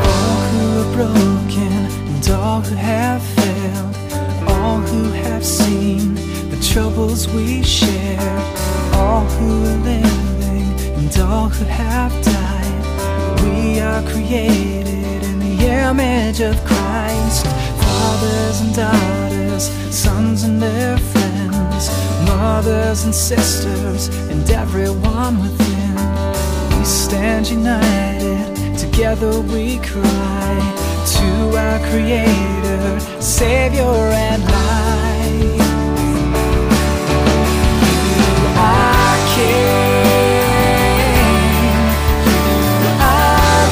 All who are broken and all who have failed, all who have seen the troubles we share, all who are living and all who have died. We are created image of Christ, fathers and daughters, sons and their friends, mothers and sisters, and everyone within. We stand united, together we cry to our Creator, Savior, and light. You are King, you are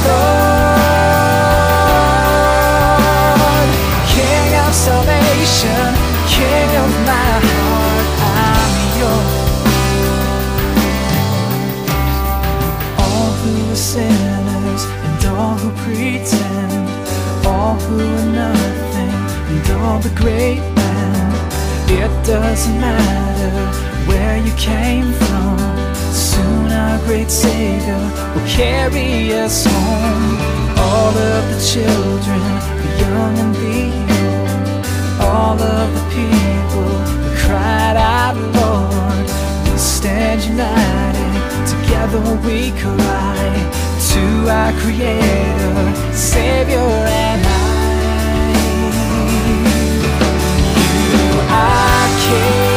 doesn't matter where you came from. Soon our great Savior will carry us home. All of the children, the young and the old, all of the people who cried out, Lord, we stand united. Together we cry to our Creator, Savior, and I. You are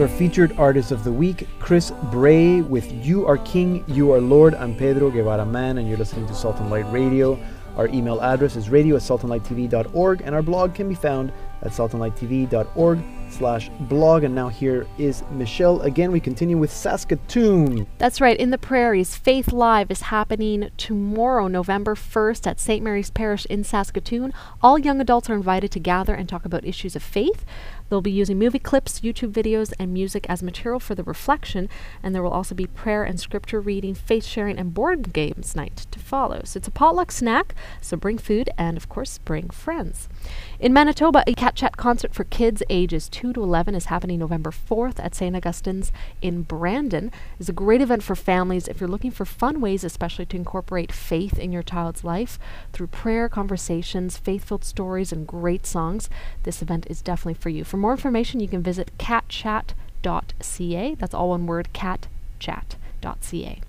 Our featured artist of the week, Chris Bray, with You Are King, You Are Lord. I'm Pedro Guevara-Mann, and you're listening to Salt and Light Radio. Our email address is radio at saltandlighttv.org, and our blog can be found at saltandlighttv.org slash blog. And now here is Michelle. Again, we continue with Saskatoon.
That's right. In the prairies, Faith Live is happening tomorrow, November 1st at St. Mary's Parish in Saskatoon. All young adults are invited to gather and talk about issues of faith. They'll be using movie clips, YouTube videos, and music as material for the reflection, and there will also be prayer and scripture reading, faith sharing, and board games night to follow. So it's a potluck snack, so bring food and, of course, bring friends. In Manitoba, a Cat Chat concert for kids ages 2 to 11 is happening November 4th at St. Augustine's in Brandon. It's a great event for families if you're looking for fun ways, especially to incorporate faith in your child's life through prayer, conversations, faith filled stories, and great songs. This event is definitely for you. For more information, you can visit catchat.ca. That's all one word, catchat.ca.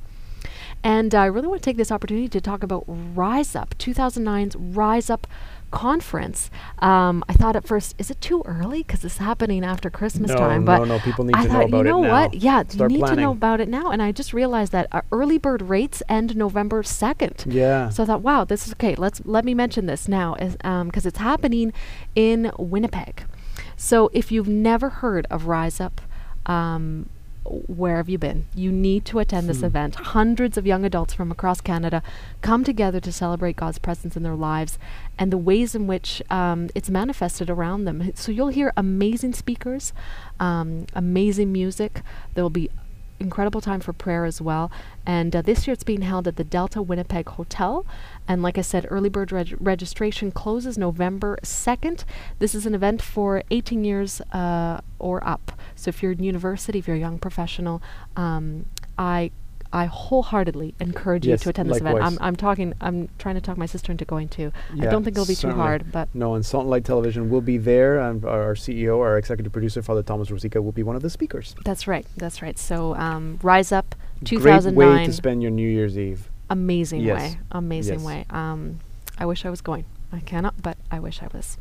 And I really want to take this opportunity to talk about Rise Up, 2009's Rise Up conference. Um, I thought at first, is it too early? Because it's happening after Christmas
No,
time. But
no, people need
I
to know
thought,
about
you
it
know
now.
what? Yeah,
Start
you need to know about it now. And I just realized that uh, early bird rates end November 2nd.
Yeah.
So I thought, wow, this is okay. Let's let me mention this now, because it's happening in Winnipeg. So if you've never heard of Rise Up, um, where have you been? You need to attend this
Hmm.
event. Hundreds of young adults from across Canada come together to celebrate God's presence in their lives and the ways in which um, it's manifested around them. So you'll hear amazing speakers, um, amazing music. There will be incredible time for prayer as well. And uh, this year it's being held at the Delta Winnipeg Hotel. And like I said, early bird reg- registration closes November 2nd. This is an event for 18 years uh, or up. So if you're in university, if you're a young professional, um, I I wholeheartedly encourage
Yes,
you to attend this event. I'm, I'm talking. I'm trying to talk my sister into going too. I don't think it'll be too hard, but
No, and Salt and Light Television will be there, and our CEO, our executive producer, Father Thomas Rosica, will be one of the speakers.
that's right. That's right. So um, Rise Up,
Great way to spend your New Year's Eve.
amazing
Yes.
way amazing
Yes.
way um i wish i was going i cannot but i wish i was.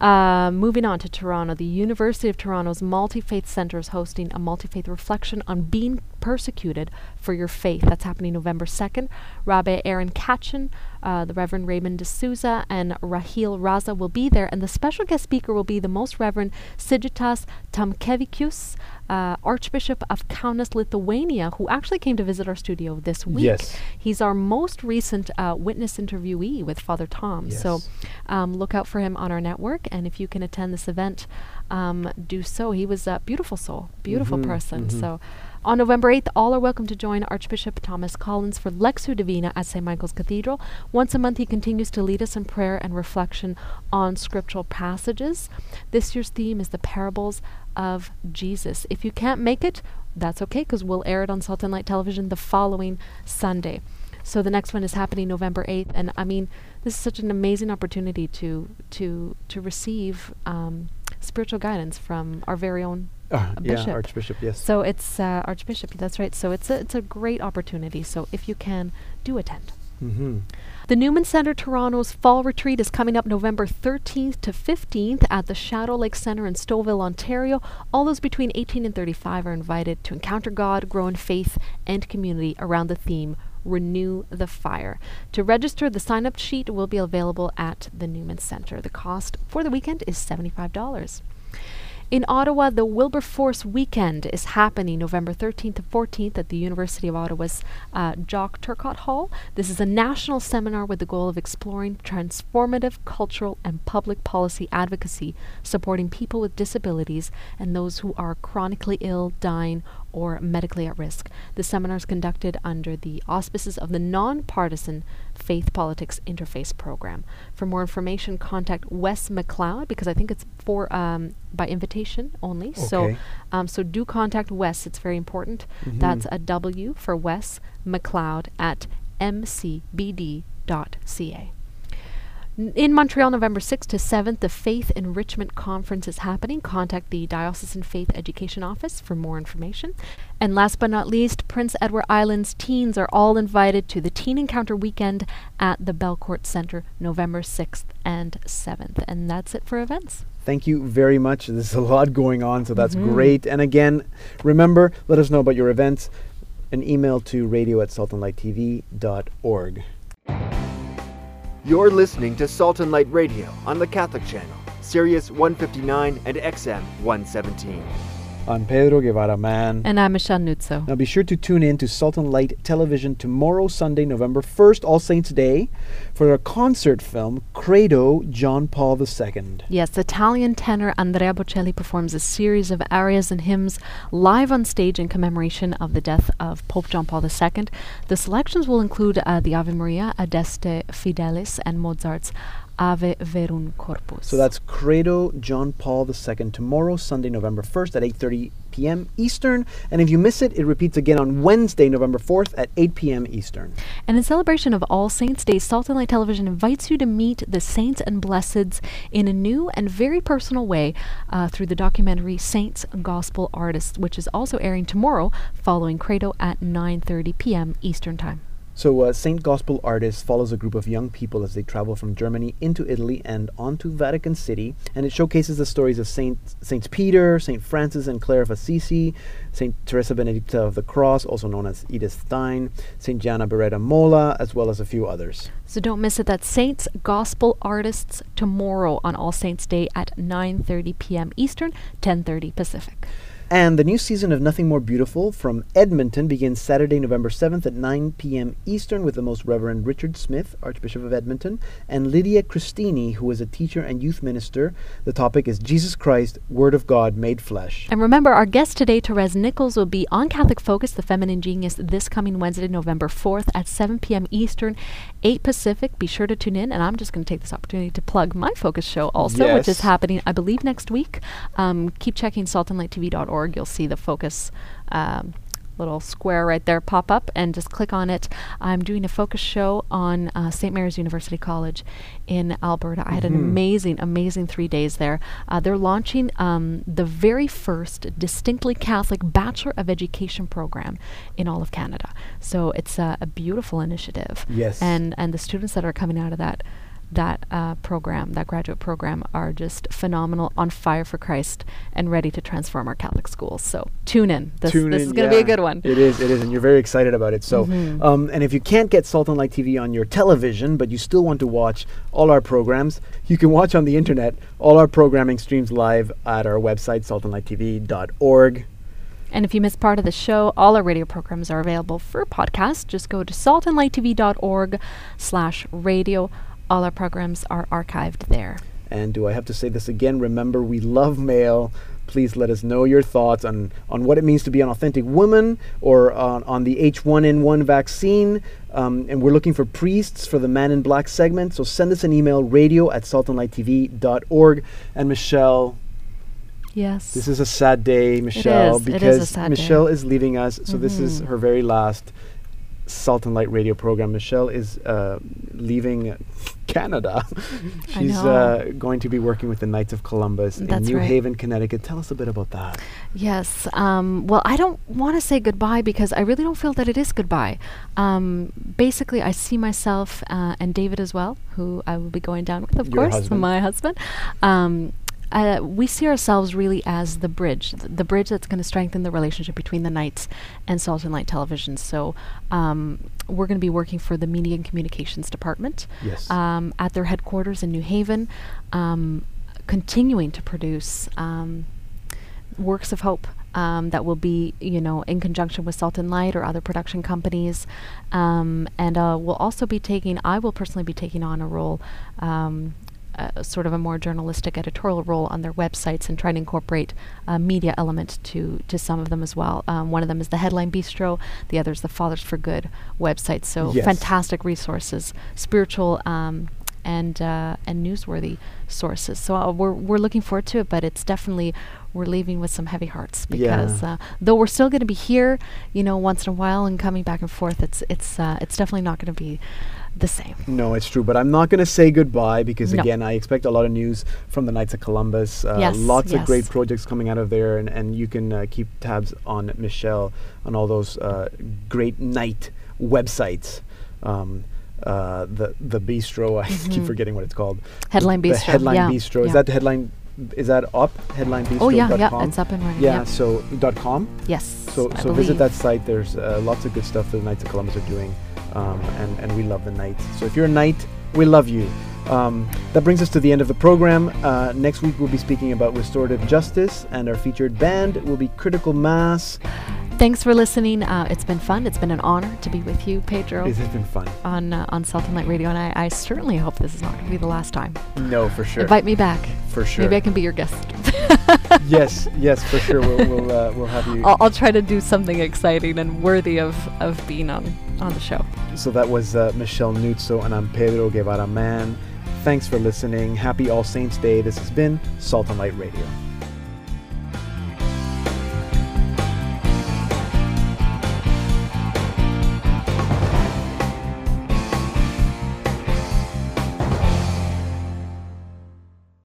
Uh, moving on to toronto the university of toronto's multi-faith center is hosting a multi-faith reflection on being persecuted for your faith. That's happening november 2nd rabbi aaron katchen uh, the reverend raymond d'souza and raheel raza will be there. And the special guest speaker will be the most reverend sigitas tamkevičius uh, archbishop of kaunas lithuania who actually came to visit our studio this week
Yes.
He's our most recent uh, witness interviewee with Father Tom. So
Yes.
um, look out for him on our network. And if you can attend this event, um, do so. He was a beautiful soul, beautiful
Mhm,
person.
mhm.
So on November 8th, all are welcome to join Archbishop Thomas Collins for Lectio Divina at St. Michael's Cathedral. Once a month, he continues to lead us in prayer and reflection on scriptural passages. This year's theme is the parables of Jesus. If you can't make it, that's okay because we'll air it on Salt and Light Television the following Sunday. So the next one is happening November 8th, and I mean, this is such an amazing opportunity to to to receive um, spiritual guidance from our very own A
yeah,
bishop.
Archbishop, yes.
so it's uh, Archbishop. That's right. So it's a, it's a great opportunity. So if you can, do attend.
mm-hmm.
The Newman Centre Toronto's fall retreat is coming up November 13th to 15th at the Shadow Lake Centre in Stouffville, Ontario. All those between 18 and 35 are invited to encounter God, grow in faith and community around the theme Renew the Fire. To register, the sign up sheet will be available at the Newman Centre. The cost for the weekend is $75. In Ottawa, the Wilberforce Weekend is happening November 13th to 14th at the University of Ottawa's uh, Jock Turcot Hall. This is a national seminar with the goal of exploring transformative cultural and public policy advocacy supporting people with disabilities and those who are chronically ill, dying, or medically at risk. The seminar is conducted under the auspices of the nonpartisan Faith Politics Interface Program. For more information, contact Wes McLeod because I think it's for um, by invitation only. So,
Okay.
um, so do contact Wes. It's very important.
Mhm.
That's a W for Wes McLeod at mcbd.ca. In Montreal, November 6th to 7th, the Faith Enrichment Conference is happening. Contact the Diocesan Faith Education Office for more information. And last but not least, Prince Edward Island's teens are all invited to the Teen Encounter Weekend at the Belcourt Center, November 6th and 7th. And that's it for events.
Thank you very much. There's a lot going on, so that's
Mhm.
great. And again, remember, let us know about your events. An email to radio at saltandlighttv.org.
You're listening to Salt and Light Radio on the Catholic Channel, Sirius 159 and XM 117.
I'm Pedro Guevara-Mann.
And I'm Michelle Nuzzo.
Now be sure to tune in to Salt and Light Television tomorrow, Sunday, November 1st, All Saints Day, for a concert film, Credo, John Paul II.
Yes, Italian tenor Andrea Bocelli performs a series of arias and hymns live on stage in commemoration of the death of Pope John Paul II. The selections will include uh, the Ave Maria, Adeste Fideles, and Mozart's Ave Verum Corpus.
So that's Credo, John Paul II, tomorrow, Sunday, November 1st at 8.30 p.m. Eastern. And if you miss it, it repeats again on Wednesday, November 4th at 8 p.m. Eastern.
And in celebration of All Saints' Day, Salt and Light Television invites you to meet the saints and blesseds in a new and very personal way uh, through the documentary Saints Gospel Artists, which is also airing tomorrow following Credo at 9.30 p.m. Eastern Time.
So, uh, Saint Gospel Artists follows a group of young people as they travel from Germany into Italy and onto Vatican City, and it showcases the stories of Saint Saints Peter, Saint Francis and Clare of Assisi, Saint Teresa Benedicta of the Cross, also known as Edith Stein, Saint Gianna Beretta Molla, as well as a few others.
So don't miss it. That's Saints Gospel Artists tomorrow on All Saints Day at 9.30 p.m. Eastern, 10.30 Pacific.
And the new season of Nothing More Beautiful from Edmonton begins Saturday, November 7th at 9 p.m. Eastern with the Most Reverend Richard Smith, Archbishop of Edmonton, and Lydia Christini, who is a teacher and youth minister. The topic is Jesus Christ, Word of God made flesh.
And remember, our guest today, Therese Nichols, will be on Catholic Focus, The Feminine Genius, this coming Wednesday, November 4th at 7 p.m. Eastern, 8 Pacific. Be sure to tune in. And I'm just going to take this opportunity to plug my Focus show also, which is happening, I believe, next week. Um, keep checking saltandlighttv.org. You'll see the Focus. Um, little square right there pop up and just click on it. I'm doing a focus show on uh, St. Mary's University College in Alberta. I had an
Mhm.
amazing, amazing three days there. Uh, they're launching um, the very first distinctly Catholic Bachelor of Education program in all of Canada. So it's uh, a beautiful initiative.
Yes.
And and the students that are coming out of that that uh, program, that graduate program, are just phenomenal, on fire for Christ, and ready to transform our Catholic schools. So tune in. This,
Tune
this
in,
is going to be a good one.
It is, it is, and you're very excited about it. So,
Mhm.
um, and if you can't get Salt and Light TV on your television, but you still want to watch all our programs, you can watch on the internet. All our programming streams live at our website, saltandlighttv.org.
And if you missed part of the show, all our radio programs are available for podcast. Just go to saltandlighttv.org slash radio. All our programs are archived there.
And do I have to say this again? Remember, we love mail. Please let us know your thoughts on, on what it means to be an authentic woman or on, on the H1N1 vaccine. Um, and we're looking for priests for the Man in Black segment. So send us an email, radio at saltandlighttv.org. And Michelle,
Yes.
this is a sad day, Michelle,
is. It is a
because
sad day.
Michelle is leaving us. So this is
Mhm.
her very last Salt and Light radio program. Michelle is uh, leaving Canada. She's uh, going to be working with the Knights of Columbus in New
right.
Haven, Connecticut. Tell us a bit about that.
Yes. Um, well, I don't want to say goodbye because I really don't feel that it is goodbye. Um, basically, I see myself uh, and David as well, who I will be going down with, of
Your
course,
husband.
my husband. Um, uh, we see ourselves really as the bridge, th- the bridge that's going to strengthen the relationship between the Knights and Salt and Light Television. So um, we're going to be working for the Media and Communications Department
Yes.
um, at their headquarters in New Haven, um, continuing to produce um, works of hope um, that will be, you know, in conjunction with Salt and Light or other production companies, um, and uh, we'll also be taking. I will personally be taking on a role. Um, uh, sort of a more journalistic editorial role on their websites and trying to incorporate a media element to to some of them as well. Um, one of them is the Headline Bistro, the other is the Fathers for Good website. So
Yes.
fantastic resources, spiritual um, and uh, and newsworthy sources. So uh, we're we're looking forward to it, but it's definitely we're leaving with some heavy hearts because
Yeah.
uh, though we're still going to be here, you know, once in a while and coming back and forth, it's it's uh, it's definitely not going to be the same.
No, it's true, but I'm not going to say goodbye because
No.
again, I expect a lot of news from the Knights of Columbus. Uh,
Yes,
lots of great projects coming out of there, and, and you can uh, keep tabs on Michelle on all those uh, great night websites. Um, uh, the the bistro, I keep
Mhm.
forgetting what it's called.
Headline
The
Bistro,
headline
yeah,
bistro. Is
yeah.
that the headline is that up? Headlinebistro.com.
Oh yeah, yeah, it's up and running.
Yeah, so dot com.
Yes.
So so visit that site. There's uh, lots of good stuff that the Knights of Columbus are doing, um, and and we love the Knights. So if you're a Knight, we love you. Um, that brings us to the end of the program. Uh, next week we'll be speaking about restorative justice, and our featured band will be Critical Mass.
Thanks for listening. Uh, it's been fun. It's been an honor to be with you, Pedro,
This has been fun.
on uh, on Salt and Light Radio, and I, I certainly hope this is not going to be the last time.
No, for sure.
Invite me back.
for sure.
Maybe I can be your guest.
yes, yes, for sure. We'll we'll, uh, we'll have you.
I'll, I'll try to do something exciting and worthy of, of being on, on the show.
So that was uh, Michelle Nuzzo, and I'm Pedro Guevara-Mann. Thanks for listening. Happy All Saints Day. This has been Salt and Light Radio.